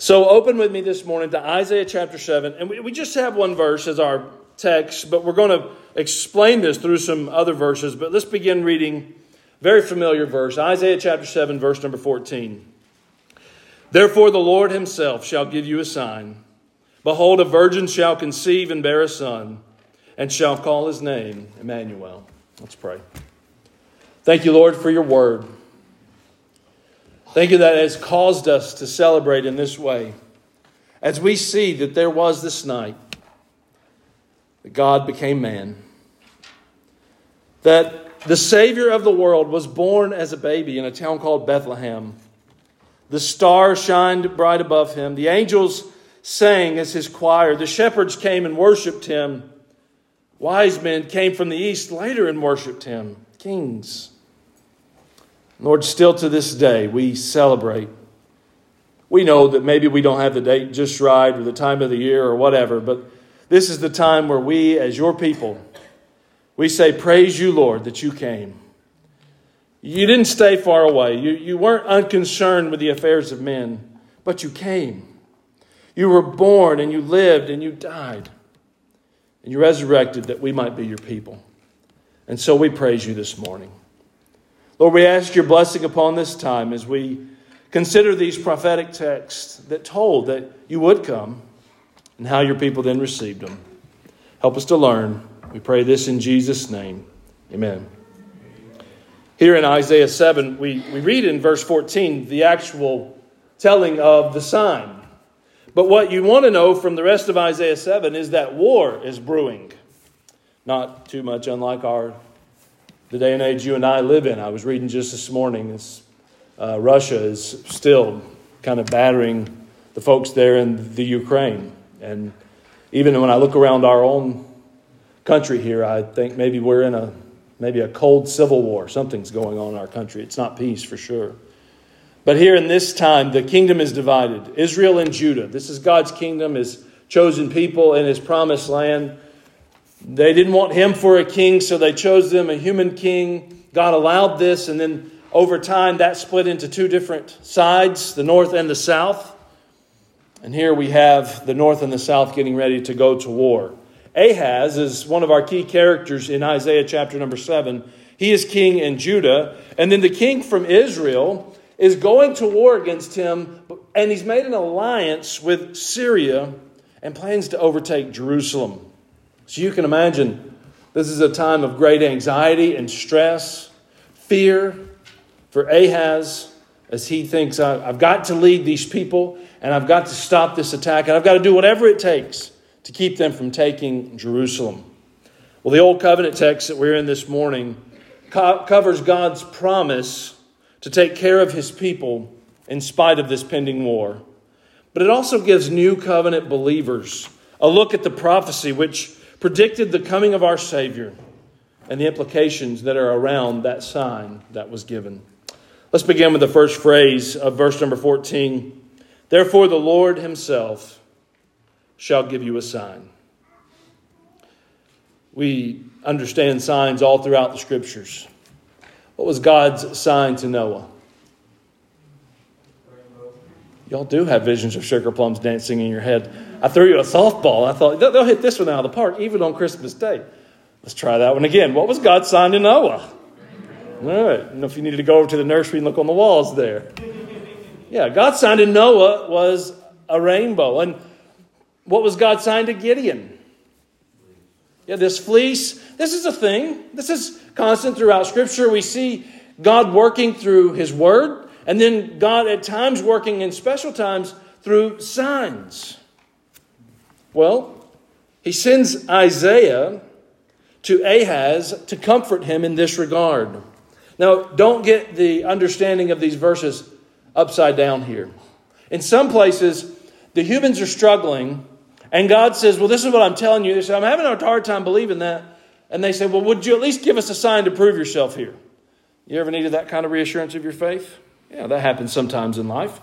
So open with me this morning to Isaiah chapter 7. And we, we just have one verse as our text, but we're going to explain this through some other verses. But let's begin reading very familiar verse Isaiah chapter 7, verse number 14. Therefore, the Lord himself shall give you a sign. Behold, a virgin shall conceive and bear a son, and shall call his name Emmanuel. Let's pray. Thank you, Lord, for your word. Thank you that has caused us to celebrate in this way. As we see that there was this night that God became man, that the Savior of the world was born as a baby in a town called Bethlehem. The star shined bright above him. The angels sang as his choir. The shepherds came and worshiped him. Wise men came from the east later and worshiped him. Kings Lord, still to this day, we celebrate. We know that maybe we don't have the date just right or the time of the year or whatever, but this is the time where we, as your people, we say, Praise you, Lord, that you came. You didn't stay far away. You, you weren't unconcerned with the affairs of men, but you came. You were born and you lived and you died. And you resurrected that we might be your people. And so we praise you this morning. Lord, we ask your blessing upon this time as we consider these prophetic texts that told that you would come and how your people then received them. Help us to learn. We pray this in Jesus' name. Amen. Here in Isaiah 7, we, we read in verse 14 the actual telling of the sign. But what you want to know from the rest of Isaiah 7 is that war is brewing. Not too much unlike our the day and age you and I live in. I was reading just this morning, uh, Russia is still kind of battering the folks there in the Ukraine. And even when I look around our own country here, I think maybe we're in a maybe a cold civil war. Something's going on in our country. It's not peace for sure. But here in this time, the kingdom is divided. Israel and Judah. This is God's kingdom, his chosen people in his promised land. They didn't want him for a king, so they chose them a human king. God allowed this, and then over time that split into two different sides the north and the south. And here we have the north and the south getting ready to go to war. Ahaz is one of our key characters in Isaiah chapter number 7. He is king in Judah. And then the king from Israel is going to war against him, and he's made an alliance with Syria and plans to overtake Jerusalem. So you can imagine this is a time of great anxiety and stress, fear for Ahaz as he thinks, I've got to lead these people and I've got to stop this attack and I've got to do whatever it takes to keep them from taking Jerusalem. Well, the Old Covenant text that we're in this morning co- covers God's promise to take care of his people in spite of this pending war. But it also gives new covenant believers a look at the prophecy which predicted the coming of our Savior and the implications that are around that sign that was given. Let's begin with the first phrase of verse number 14. Therefore, the Lord Himself shall give you a sign. We understand signs all throughout the scriptures. What was God's sign to Noah? Y'all do have visions of sugar plums dancing in your head. I threw you a softball. I thought they'll hit this one out of the park, even on Christmas Day. Let's try that one again. What was God's sign to Noah? All right. Know if you needed to go over to the nursery and look on the walls there. Yeah, God's sign to Noah was a rainbow. And what was God's sign to Gideon? Yeah, this fleece. This is a thing. This is constant throughout Scripture. We see God working through His Word, and then God at times working in special times through signs. Well, he sends Isaiah to Ahaz to comfort him in this regard. Now, don't get the understanding of these verses upside down here. In some places, the humans are struggling, and God says, Well, this is what I'm telling you. They say, I'm having a hard time believing that. And they say, Well, would you at least give us a sign to prove yourself here? You ever needed that kind of reassurance of your faith? Yeah, that happens sometimes in life.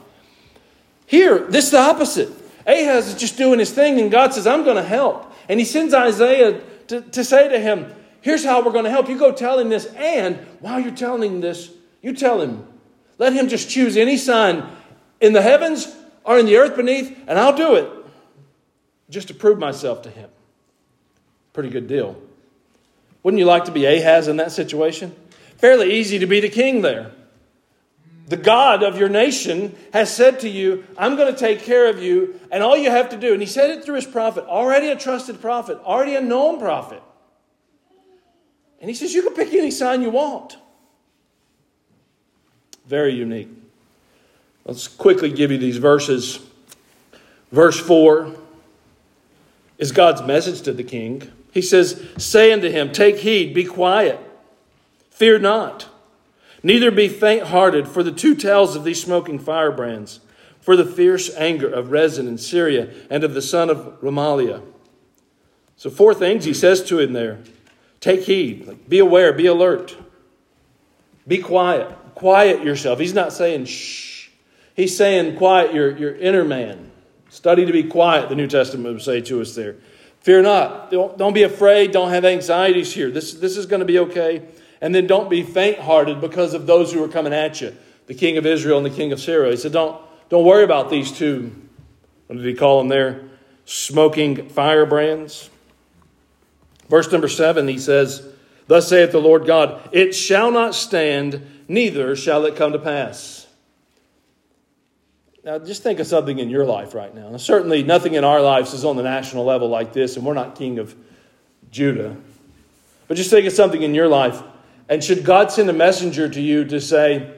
Here, this is the opposite. Ahaz is just doing his thing, and God says, I'm going to help. And he sends Isaiah to, to say to him, Here's how we're going to help. You go tell him this, and while you're telling him this, you tell him, let him just choose any sign in the heavens or in the earth beneath, and I'll do it just to prove myself to him. Pretty good deal. Wouldn't you like to be Ahaz in that situation? Fairly easy to be the king there. The God of your nation has said to you, I'm going to take care of you, and all you have to do, and he said it through his prophet, already a trusted prophet, already a known prophet. And he says, You can pick any sign you want. Very unique. Let's quickly give you these verses. Verse 4 is God's message to the king. He says, Say unto him, Take heed, be quiet, fear not, neither be faint hearted for the two tails of these smoking firebrands, for the fierce anger of Rezin in Syria and of the son of Remaliah. So, four things he says to him there Take heed, be aware, be alert, be quiet, quiet yourself. He's not saying shh, he's saying quiet your, your inner man. Study to be quiet, the New Testament would say to us there. Fear not. Don't, don't be afraid. Don't have anxieties here. This, this is going to be okay. And then don't be faint hearted because of those who are coming at you the king of Israel and the king of Syria. He said, Don't, don't worry about these two. What did he call them there? Smoking firebrands. Verse number seven, he says, Thus saith the Lord God, It shall not stand, neither shall it come to pass. Now, just think of something in your life right now. Certainly, nothing in our lives is on the national level like this, and we're not king of Judah. But just think of something in your life. And should God send a messenger to you to say,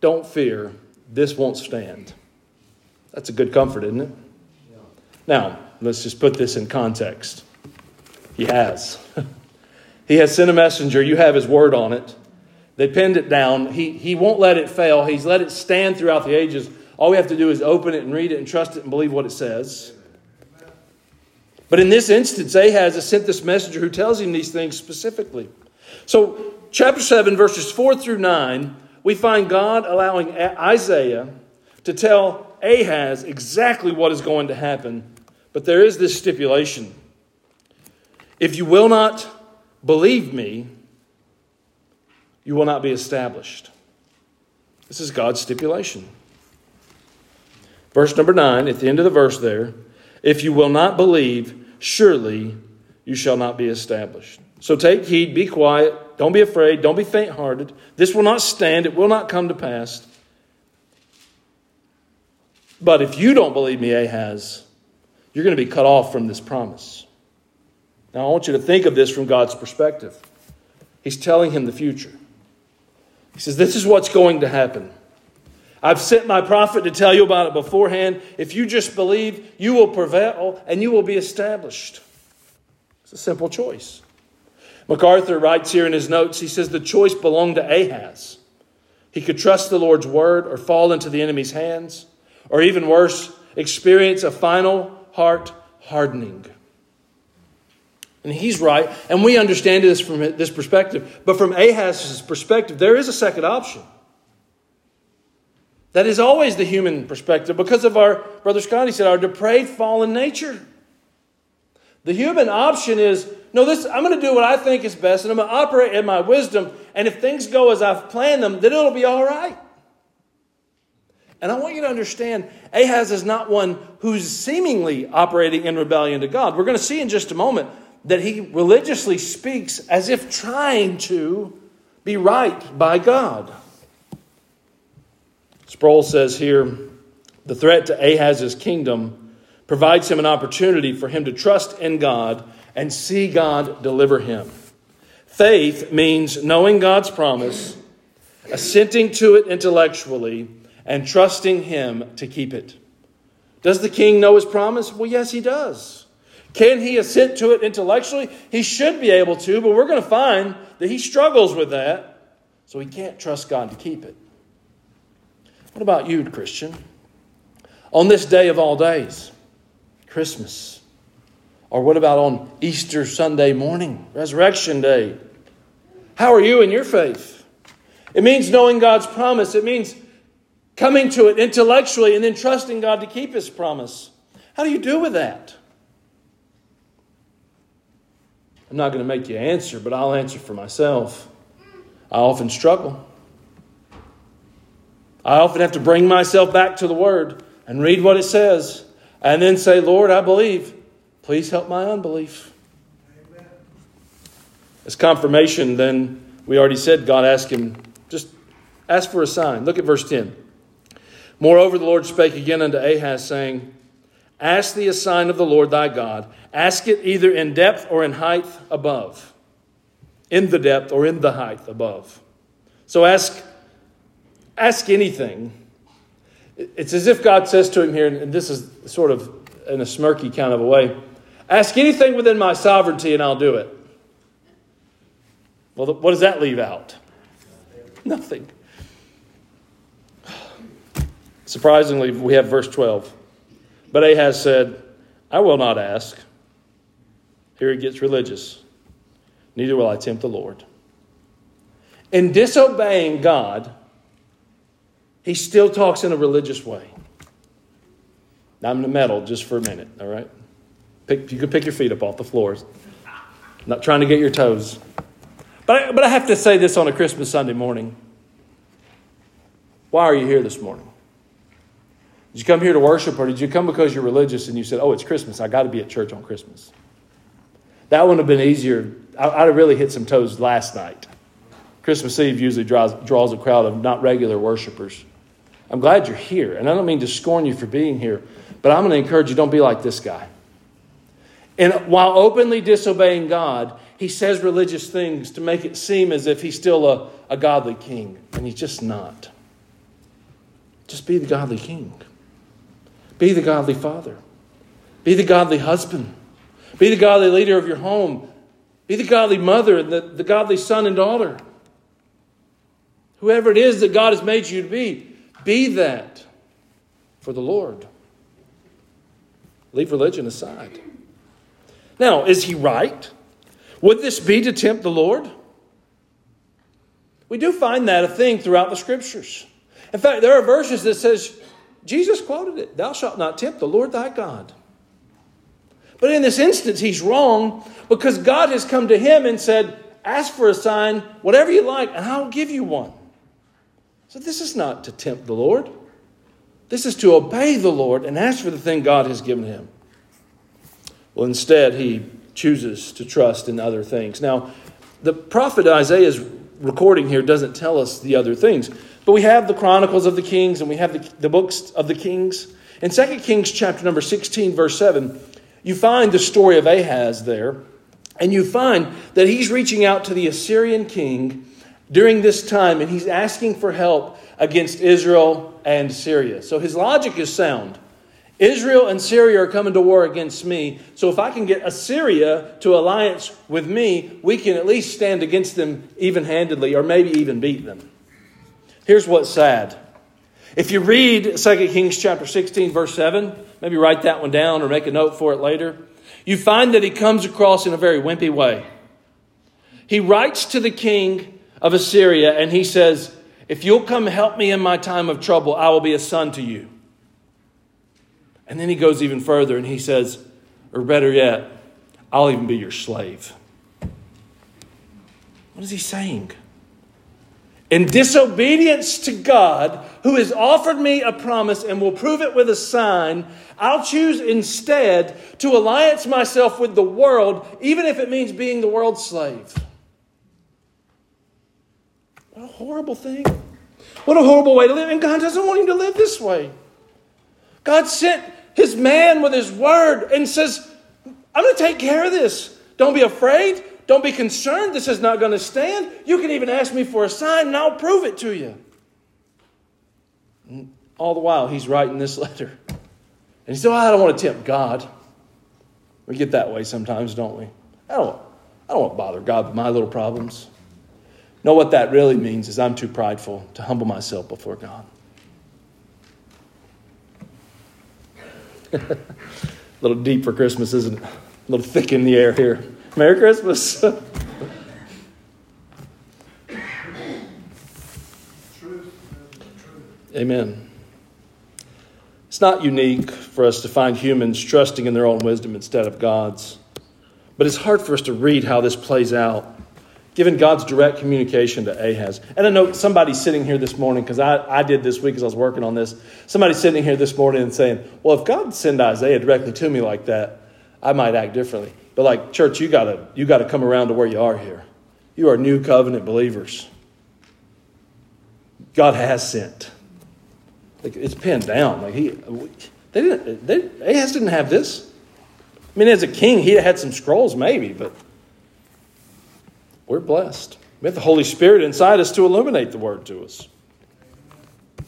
Don't fear, this won't stand? That's a good comfort, isn't it? Now, let's just put this in context. He has. he has sent a messenger, you have his word on it. They pinned it down. He, he won't let it fail. He's let it stand throughout the ages. All we have to do is open it and read it and trust it and believe what it says. But in this instance, Ahaz has sent this messenger who tells him these things specifically. So, chapter 7, verses 4 through 9, we find God allowing Isaiah to tell Ahaz exactly what is going to happen. But there is this stipulation if you will not believe me, you will not be established. This is God's stipulation. Verse number nine, at the end of the verse there, if you will not believe, surely you shall not be established. So take heed, be quiet, don't be afraid, don't be faint hearted. This will not stand, it will not come to pass. But if you don't believe me, Ahaz, you're going to be cut off from this promise. Now, I want you to think of this from God's perspective. He's telling him the future. He says, This is what's going to happen. I've sent my prophet to tell you about it beforehand. If you just believe, you will prevail and you will be established. It's a simple choice. MacArthur writes here in his notes, he says the choice belonged to Ahaz. He could trust the Lord's word or fall into the enemy's hands, or even worse, experience a final heart hardening. And he's right, and we understand this from this perspective. But from Ahaz's perspective, there is a second option. That is always the human perspective because of our, Brother Scotty said, our depraved fallen nature. The human option is no, this, I'm going to do what I think is best, and I'm going to operate in my wisdom, and if things go as I've planned them, then it'll be all right. And I want you to understand, Ahaz is not one who's seemingly operating in rebellion to God. We're going to see in just a moment that he religiously speaks as if trying to be right by God. Sproul says here the threat to Ahaz's kingdom provides him an opportunity for him to trust in God and see God deliver him. Faith means knowing God's promise, assenting to it intellectually, and trusting Him to keep it. Does the king know his promise? Well, yes, he does. Can he assent to it intellectually? He should be able to, but we're going to find that he struggles with that, so he can't trust God to keep it. What about you, Christian? On this day of all days, Christmas, or what about on Easter Sunday morning, Resurrection Day? How are you in your faith? It means knowing God's promise. It means coming to it intellectually and then trusting God to keep His promise. How do you do with that? I'm not going to make you answer, but I'll answer for myself. I often struggle. I often have to bring myself back to the Word and read what it says and then say, Lord, I believe. Please help my unbelief. Amen. As confirmation, then, we already said God asked him, just ask for a sign. Look at verse 10. Moreover, the Lord spake again unto Ahaz, saying, Ask thee a sign of the Lord thy God. Ask it either in depth or in height above. In the depth or in the height above. So ask, ask anything. It's as if God says to him here, and this is sort of in a smirky kind of a way ask anything within my sovereignty and I'll do it. Well, what does that leave out? Nothing. Surprisingly, we have verse 12. But Ahaz said, I will not ask. Here he gets religious. Neither will I tempt the Lord. In disobeying God, he still talks in a religious way. Now, I'm going to meddle just for a minute, all right? Pick, you can pick your feet up off the floors. I'm not trying to get your toes. But I, but I have to say this on a Christmas Sunday morning. Why are you here this morning? Did you come here to worship, or did you come because you're religious and you said, Oh, it's Christmas. I got to be at church on Christmas? That would have been easier. I'd have really hit some toes last night. Christmas Eve usually draws, draws a crowd of not regular worshipers. I'm glad you're here. And I don't mean to scorn you for being here, but I'm going to encourage you don't be like this guy. And while openly disobeying God, he says religious things to make it seem as if he's still a, a godly king, and he's just not. Just be the godly king. Be the godly father. Be the godly husband. Be the godly leader of your home. Be the godly mother and the, the godly son and daughter. Whoever it is that God has made you to be, be that for the Lord. Leave religion aside. Now, is he right? Would this be to tempt the Lord? We do find that a thing throughout the scriptures. In fact, there are verses that says Jesus quoted it Thou shalt not tempt the Lord thy God. But in this instance, he's wrong because God has come to him and said, Ask for a sign, whatever you like, and I'll give you one. So this is not to tempt the Lord. This is to obey the Lord and ask for the thing God has given him. Well, instead, he chooses to trust in other things. Now, the prophet Isaiah's recording here doesn't tell us the other things. But we have the Chronicles of the Kings and we have the, the books of the Kings. In 2 Kings chapter number 16, verse 7, you find the story of Ahaz there, and you find that he's reaching out to the Assyrian king during this time, and he's asking for help against Israel and Syria. So his logic is sound. Israel and Syria are coming to war against me. So if I can get Assyria to alliance with me, we can at least stand against them even handedly or maybe even beat them. Here's what's sad. If you read 2 Kings chapter 16, verse 7, maybe write that one down or make a note for it later, you find that he comes across in a very wimpy way. He writes to the king of Assyria and he says, If you'll come help me in my time of trouble, I will be a son to you. And then he goes even further and he says, or better yet, I'll even be your slave. What is he saying? in disobedience to God, who has offered me a promise and will prove it with a sign, I'll choose instead to alliance myself with the world, even if it means being the world's slave. What a horrible thing. What a horrible way to live. And God doesn't want him to live this way. God sent his man with his word and says, I'm going to take care of this. Don't be afraid. Don't be concerned. This is not going to stand. You can even ask me for a sign and I'll prove it to you. And all the while, he's writing this letter. And he said, oh, well, I don't want to tempt God. We get that way sometimes, don't we? I don't, I don't want to bother God with my little problems. No, what that really means is I'm too prideful to humble myself before God. a little deep for Christmas, isn't it? A little thick in the air here. Merry Christmas. Amen. It's not unique for us to find humans trusting in their own wisdom instead of God's. But it's hard for us to read how this plays out given God's direct communication to Ahaz. And I know somebody sitting here this morning, because I, I did this week as I was working on this, somebody sitting here this morning and saying, Well, if God sent Isaiah directly to me like that, I might act differently. But like, church, you gotta you gotta come around to where you are here. You are new covenant believers. God has sent. Like, it's pinned down. Like he they didn't they, Ahaz didn't have this. I mean, as a king, he had some scrolls, maybe, but we're blessed. We have the Holy Spirit inside us to illuminate the word to us.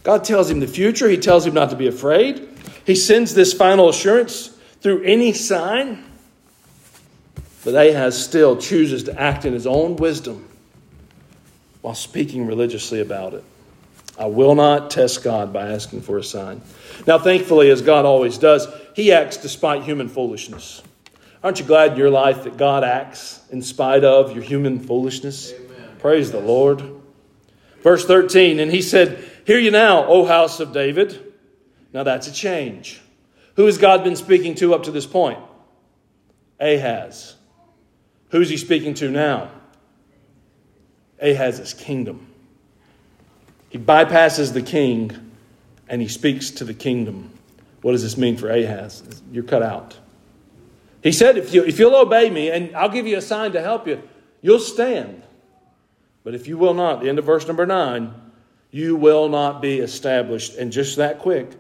God tells him the future, He tells him not to be afraid. He sends this final assurance through any sign. But Ahaz still chooses to act in his own wisdom while speaking religiously about it. I will not test God by asking for a sign. Now, thankfully, as God always does, he acts despite human foolishness. Aren't you glad in your life that God acts in spite of your human foolishness? Amen. Praise the Lord. Verse 13, and he said, Hear you now, O house of David. Now that's a change. Who has God been speaking to up to this point? Ahaz. Who's he speaking to now? Ahaz's kingdom. He bypasses the king and he speaks to the kingdom. What does this mean for Ahaz? You're cut out. He said, if, you, if you'll obey me and I'll give you a sign to help you, you'll stand. But if you will not, the end of verse number nine, you will not be established. And just that quick,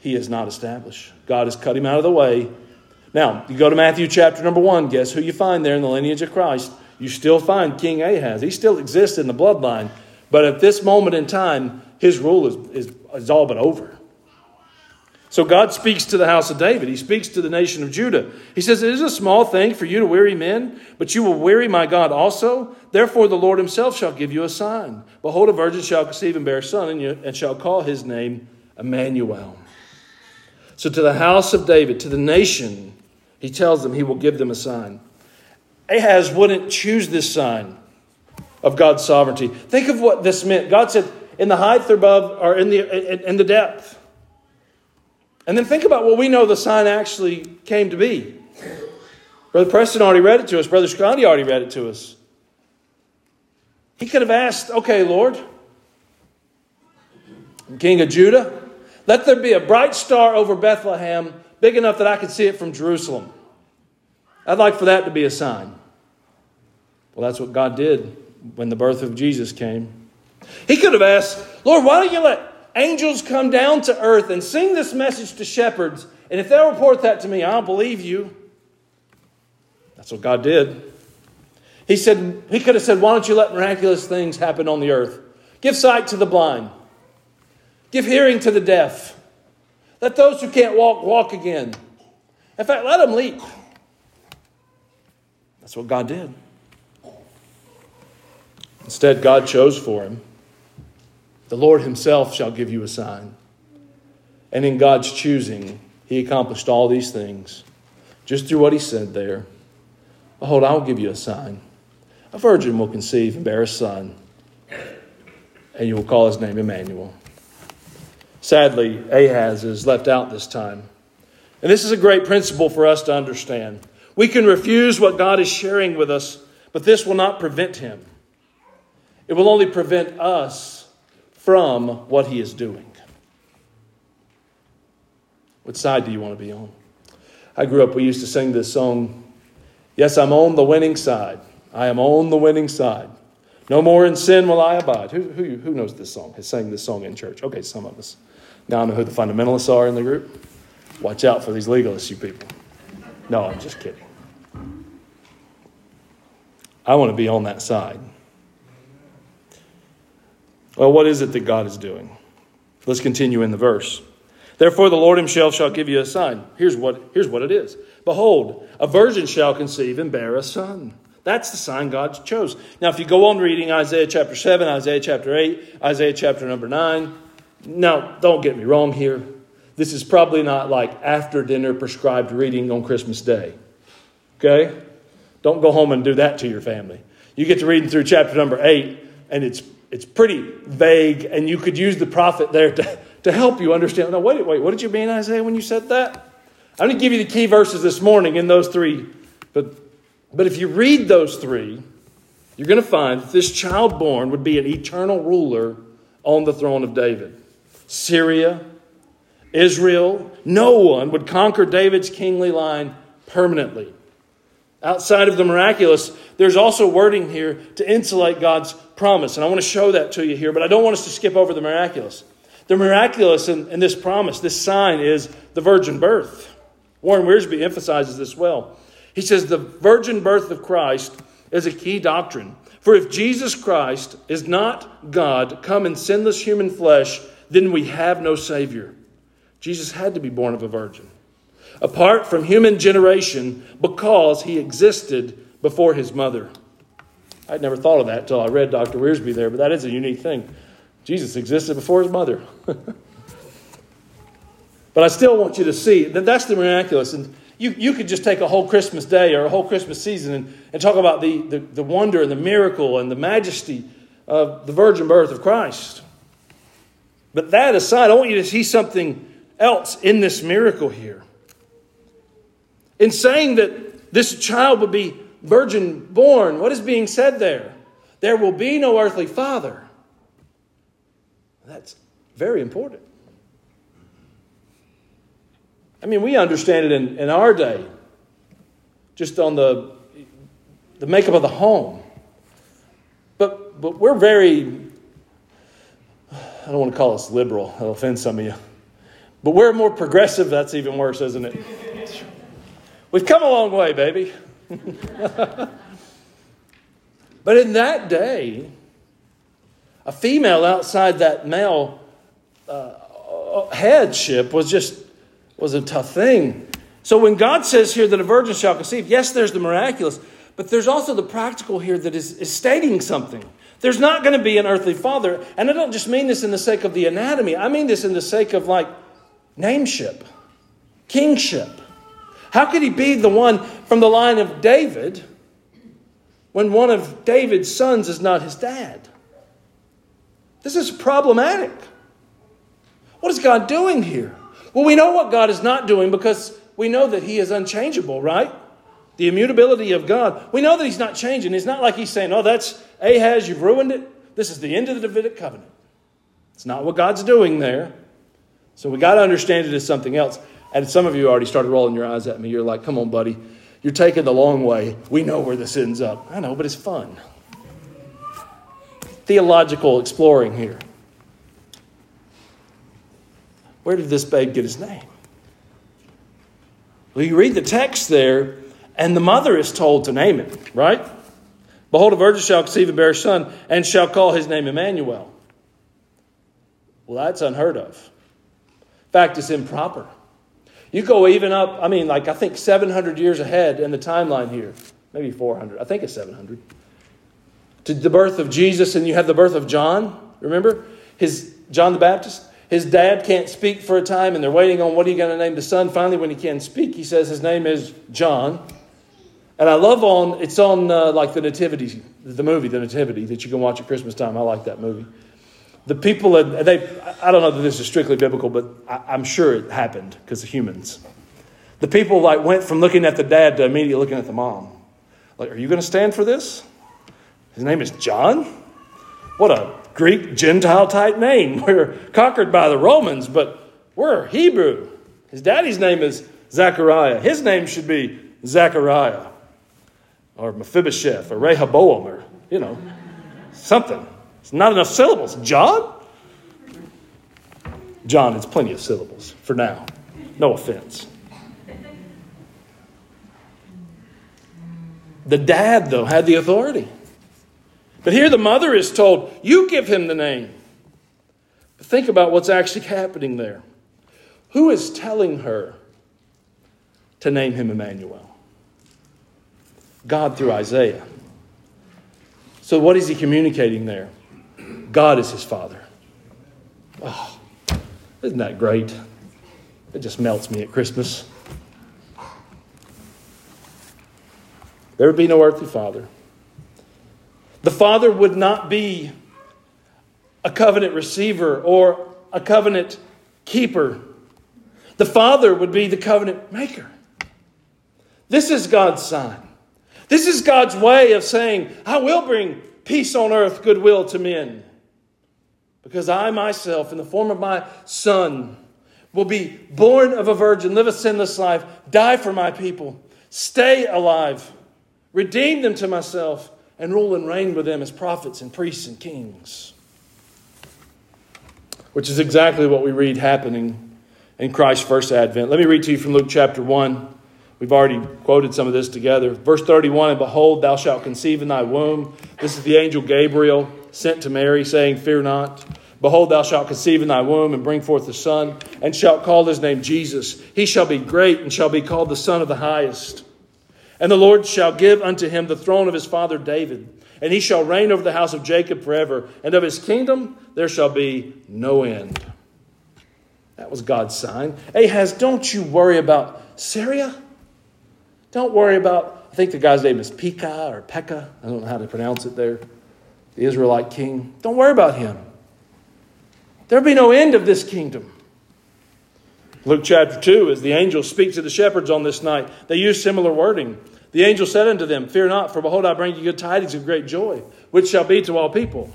he is not established. God has cut him out of the way. Now, you go to Matthew chapter number one, guess who you find there in the lineage of Christ? You still find King Ahaz. He still exists in the bloodline. But at this moment in time, his rule is, is, is all but over. So God speaks to the house of David. He speaks to the nation of Judah. He says, It is a small thing for you to weary men, but you will weary my God also. Therefore, the Lord himself shall give you a sign. Behold, a virgin shall conceive and bear a son, and, you, and shall call his name Emmanuel. So, to the house of David, to the nation, he tells them he will give them a sign. Ahaz wouldn't choose this sign of God's sovereignty. Think of what this meant. God said, In the height above, or in the, in, in the depth. And then think about what we know the sign actually came to be. Brother Preston already read it to us. Brother Scotty already read it to us. He could have asked, okay, Lord, King of Judah, let there be a bright star over Bethlehem, big enough that I could see it from Jerusalem. I'd like for that to be a sign. Well, that's what God did when the birth of Jesus came. He could have asked, Lord, why don't you let angels come down to earth and sing this message to shepherds, and if they'll report that to me, I'll believe you. That's what God did. He said, He could have said, Why don't you let miraculous things happen on the earth? Give sight to the blind, give hearing to the deaf, let those who can't walk walk again. In fact, let them leap. That's what God did. Instead, God chose for him the Lord himself shall give you a sign. And in God's choosing, he accomplished all these things just through what he said there. Behold, I will give you a sign. A virgin will conceive and bear a son, and you will call his name Emmanuel. Sadly, Ahaz is left out this time. And this is a great principle for us to understand. We can refuse what God is sharing with us, but this will not prevent him. It will only prevent us from what he is doing. What side do you want to be on? I grew up, we used to sing this song Yes, I'm on the winning side. I am on the winning side. No more in sin will I abide. Who, who, who knows this song? Has sang this song in church? Okay, some of us. Now I know who the fundamentalists are in the group. Watch out for these legalists, you people. No, I'm just kidding. I want to be on that side. Well, what is it that God is doing? Let's continue in the verse. Therefore, the Lord himself shall give you a sign. Here's what, here's what it is Behold, a virgin shall conceive and bear a son. That's the sign God chose. Now, if you go on reading Isaiah chapter 7, Isaiah chapter 8, Isaiah chapter number 9, now, don't get me wrong here. This is probably not like after dinner prescribed reading on Christmas Day. Okay? Don't go home and do that to your family. You get to reading through chapter number 8, and it's it's pretty vague, and you could use the prophet there to, to help you understand. No, wait, wait, what did you mean, Isaiah, when you said that? I'm going to give you the key verses this morning in those three. But, but if you read those three, you're going to find that this child born would be an eternal ruler on the throne of David. Syria, Israel, no one would conquer David's kingly line permanently. Outside of the miraculous, there's also wording here to insulate God's promise. And I want to show that to you here, but I don't want us to skip over the miraculous. The miraculous in, in this promise, this sign, is the virgin birth. Warren Wiersbe emphasizes this well. He says the virgin birth of Christ is a key doctrine. For if Jesus Christ is not God, come in sinless human flesh, then we have no Savior. Jesus had to be born of a virgin, apart from human generation, because he existed before his mother. I'd never thought of that until I read Dr. Wiersbe there, but that is a unique thing. Jesus existed before his mother. but I still want you to see that that's the miraculous. And you, you could just take a whole Christmas day or a whole Christmas season and, and talk about the, the, the wonder and the miracle and the majesty of the virgin birth of Christ. But that aside, I want you to see something else in this miracle here. In saying that this child would be virgin born, what is being said there? There will be no earthly father. That's very important. I mean, we understand it in, in our day, just on the, the makeup of the home. But, but we're very, I don't want to call us liberal, that'll offend some of you. But we're more progressive, that's even worse, isn't it? We've come a long way, baby. but in that day, a female outside that male uh, headship was just was a tough thing. So when God says here that a virgin shall conceive, yes, there's the miraculous, but there's also the practical here that is, is stating something. There's not going to be an earthly father. And I don't just mean this in the sake of the anatomy, I mean this in the sake of like nameship, kingship. How could he be the one from the line of David when one of David's sons is not his dad? This is problematic. What is God doing here? Well, we know what God is not doing because we know that He is unchangeable, right? The immutability of God. We know that He's not changing. It's not like He's saying, oh, that's Ahaz, you've ruined it. This is the end of the Davidic covenant. It's not what God's doing there. So we got to understand it as something else. And some of you already started rolling your eyes at me. You're like, come on, buddy. You're taking the long way. We know where this ends up. I know, but it's fun. Theological exploring here. Where did this babe get his name? Well, you read the text there, and the mother is told to name it, right? Behold, a virgin shall conceive and bear a son, and shall call his name Emmanuel. Well, that's unheard of. In fact, it's improper. You go even up, I mean, like I think 700 years ahead in the timeline here, maybe 400, I think it's 700, to the birth of Jesus, and you have the birth of John, remember? His John the Baptist. His dad can't speak for a time, and they're waiting on what are you going to name the son. Finally, when he can speak, he says his name is John. And I love on it's on uh, like the Nativity, the movie, the Nativity that you can watch at Christmas time. I like that movie. The people they I don't know that this is strictly biblical, but I, am sure it happened because of humans. The people like went from looking at the dad to immediately looking at the mom. Like, are you going to stand for this? His name is John. What a Greek Gentile type name. We're conquered by the Romans, but we're Hebrew. His daddy's name is zachariah His name should be zachariah or Mephibosheth or Rehoboam or, you know, something. It's not enough syllables. John? John, it's plenty of syllables for now. No offense. The dad, though, had the authority. But here the mother is told, You give him the name. But think about what's actually happening there. Who is telling her to name him Emmanuel? God through Isaiah. So, what is he communicating there? God is his father. Oh, isn't that great? It just melts me at Christmas. There would be no earthly father. The father would not be a covenant receiver or a covenant keeper. The father would be the covenant maker. This is God's sign. This is God's way of saying, I will bring peace on earth, goodwill to men. Because I myself, in the form of my Son, will be born of a virgin, live a sinless life, die for my people, stay alive, redeem them to myself, and rule and reign with them as prophets and priests and kings. Which is exactly what we read happening in Christ's first advent. Let me read to you from Luke chapter 1. We've already quoted some of this together. Verse 31 And behold, thou shalt conceive in thy womb. This is the angel Gabriel sent to Mary, saying, Fear not. Behold, thou shalt conceive in thy womb and bring forth a son, and shalt call his name Jesus. He shall be great and shall be called the Son of the Highest. And the Lord shall give unto him the throne of his father David, and he shall reign over the house of Jacob forever, and of his kingdom there shall be no end. That was God's sign. Ahaz, don't you worry about Syria. Don't worry about, I think the guy's name is Pekah or Pekah. I don't know how to pronounce it there. The Israelite king. Don't worry about him. There'll be no end of this kingdom. Luke chapter 2, as the angels speak to the shepherds on this night, they use similar wording. The angel said unto them, Fear not, for behold, I bring you good tidings of great joy, which shall be to all people.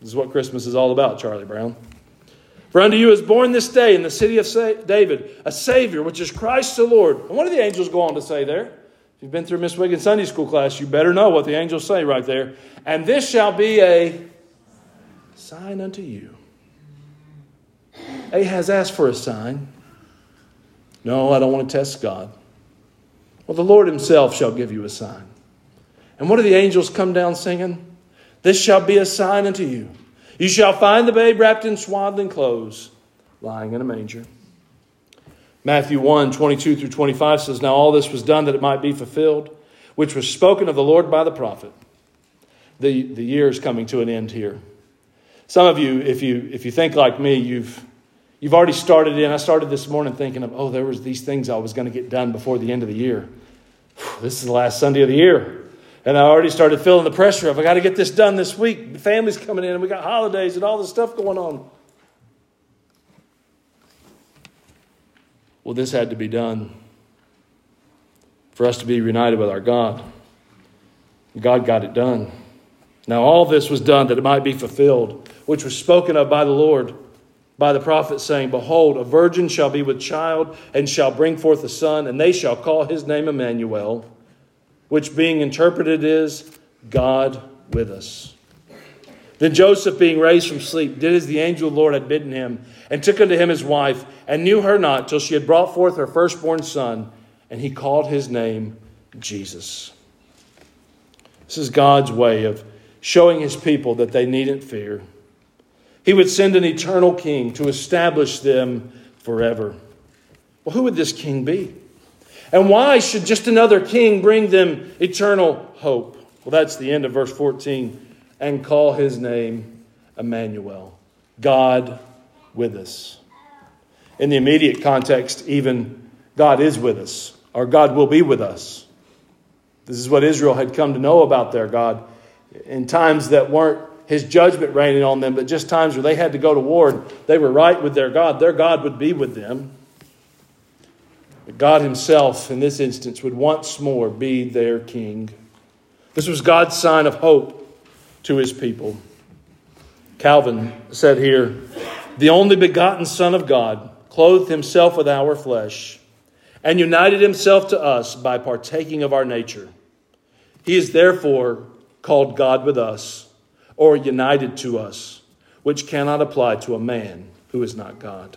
This is what Christmas is all about, Charlie Brown. For unto you is born this day in the city of David a Savior, which is Christ the Lord. And what do the angels go on to say there? You've been through Miss Wiggins Sunday school class, you better know what the angels say right there. And this shall be a sign unto you. Ahaz asked for a sign. No, I don't want to test God. Well, the Lord Himself shall give you a sign. And what do the angels come down singing? This shall be a sign unto you. You shall find the babe wrapped in swaddling clothes, lying in a manger. Matthew 1 22 through 25 says, Now all this was done that it might be fulfilled, which was spoken of the Lord by the prophet. The, the year is coming to an end here. Some of you, if you, if you think like me, you've, You've already started in. I started this morning thinking of, oh, there was these things I was going to get done before the end of the year. This is the last Sunday of the year. And I already started feeling the pressure of, I got to get this done this week. The family's coming in, and we got holidays and all this stuff going on. Well, this had to be done for us to be reunited with our God. God got it done. Now, all this was done that it might be fulfilled, which was spoken of by the Lord by the prophet, saying, Behold, a virgin shall be with child, and shall bring forth a son, and they shall call his name Emmanuel, which being interpreted is God with us. Then Joseph, being raised from sleep, did as the angel of the Lord had bidden him, and took unto him his wife, and knew her not till she had brought forth her firstborn son, and he called his name Jesus. This is God's way of showing his people that they needn't fear. He would send an eternal king to establish them forever. Well, who would this king be? And why should just another king bring them eternal hope? Well, that's the end of verse 14. And call his name Emmanuel, God with us. In the immediate context, even God is with us, or God will be with us. This is what Israel had come to know about their God in times that weren't his judgment raining on them, but just times where they had to go to war they were right with their God, their God would be with them. But God Himself, in this instance, would once more be their king. This was God's sign of hope to His people. Calvin said here, the only begotten Son of God clothed Himself with our flesh and united Himself to us by partaking of our nature. He is therefore called God with us or united to us, which cannot apply to a man who is not God.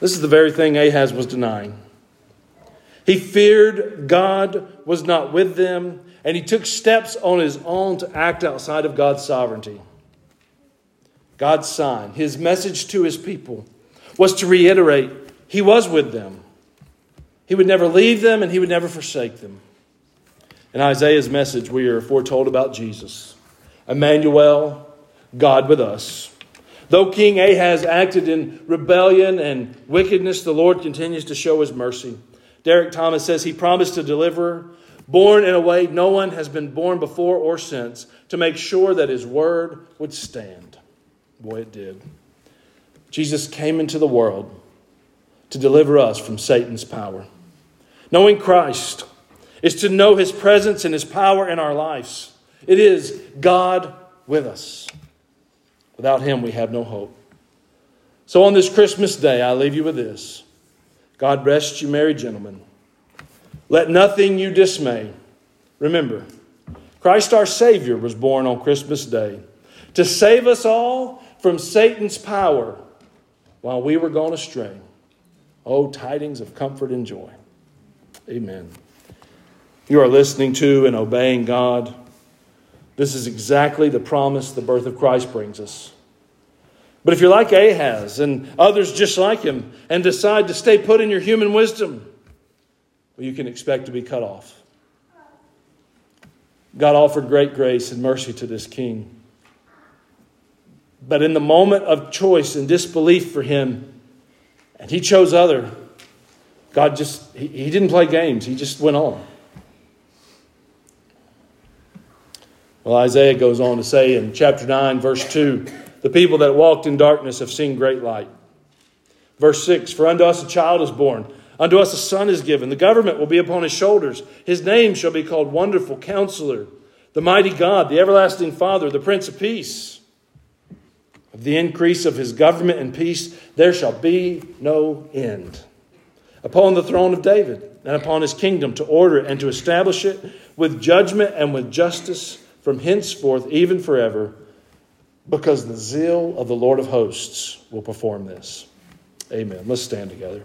This is the very thing Ahaz was denying. He feared God was not with them, and he took steps on his own to act outside of God's sovereignty. God's sign, his message to his people, was to reiterate he was with them. He would never leave them, and he would never forsake them. In Isaiah's message, we are foretold about Jesus. Emmanuel, God with us. Though King Ahaz acted in rebellion and wickedness, the Lord continues to show his mercy. Derek Thomas says he promised a deliverer, born in a way no one has been born before or since, to make sure that his word would stand. Boy, it did. Jesus came into the world to deliver us from Satan's power. Knowing Christ is to know His presence and His power in our lives. It is God with us. Without Him, we have no hope. So on this Christmas day, I leave you with this God rest you, merry gentlemen. Let nothing you dismay. Remember, Christ our Savior was born on Christmas Day to save us all from Satan's power while we were gone astray. Oh, tidings of comfort and joy. Amen. You are listening to and obeying God. This is exactly the promise the birth of Christ brings us. But if you're like Ahaz and others just like him and decide to stay put in your human wisdom, you can expect to be cut off. God offered great grace and mercy to this king. But in the moment of choice and disbelief for him, and he chose other, God just, he, he didn't play games, he just went on. Well, Isaiah goes on to say in chapter 9, verse 2 the people that walked in darkness have seen great light. Verse 6 For unto us a child is born, unto us a son is given. The government will be upon his shoulders. His name shall be called Wonderful Counselor, the Mighty God, the Everlasting Father, the Prince of Peace. Of the increase of his government and peace, there shall be no end. Upon the throne of David and upon his kingdom to order it and to establish it with judgment and with justice from henceforth, even forever because the zeal of the Lord of hosts will perform this. Amen. Let's stand together.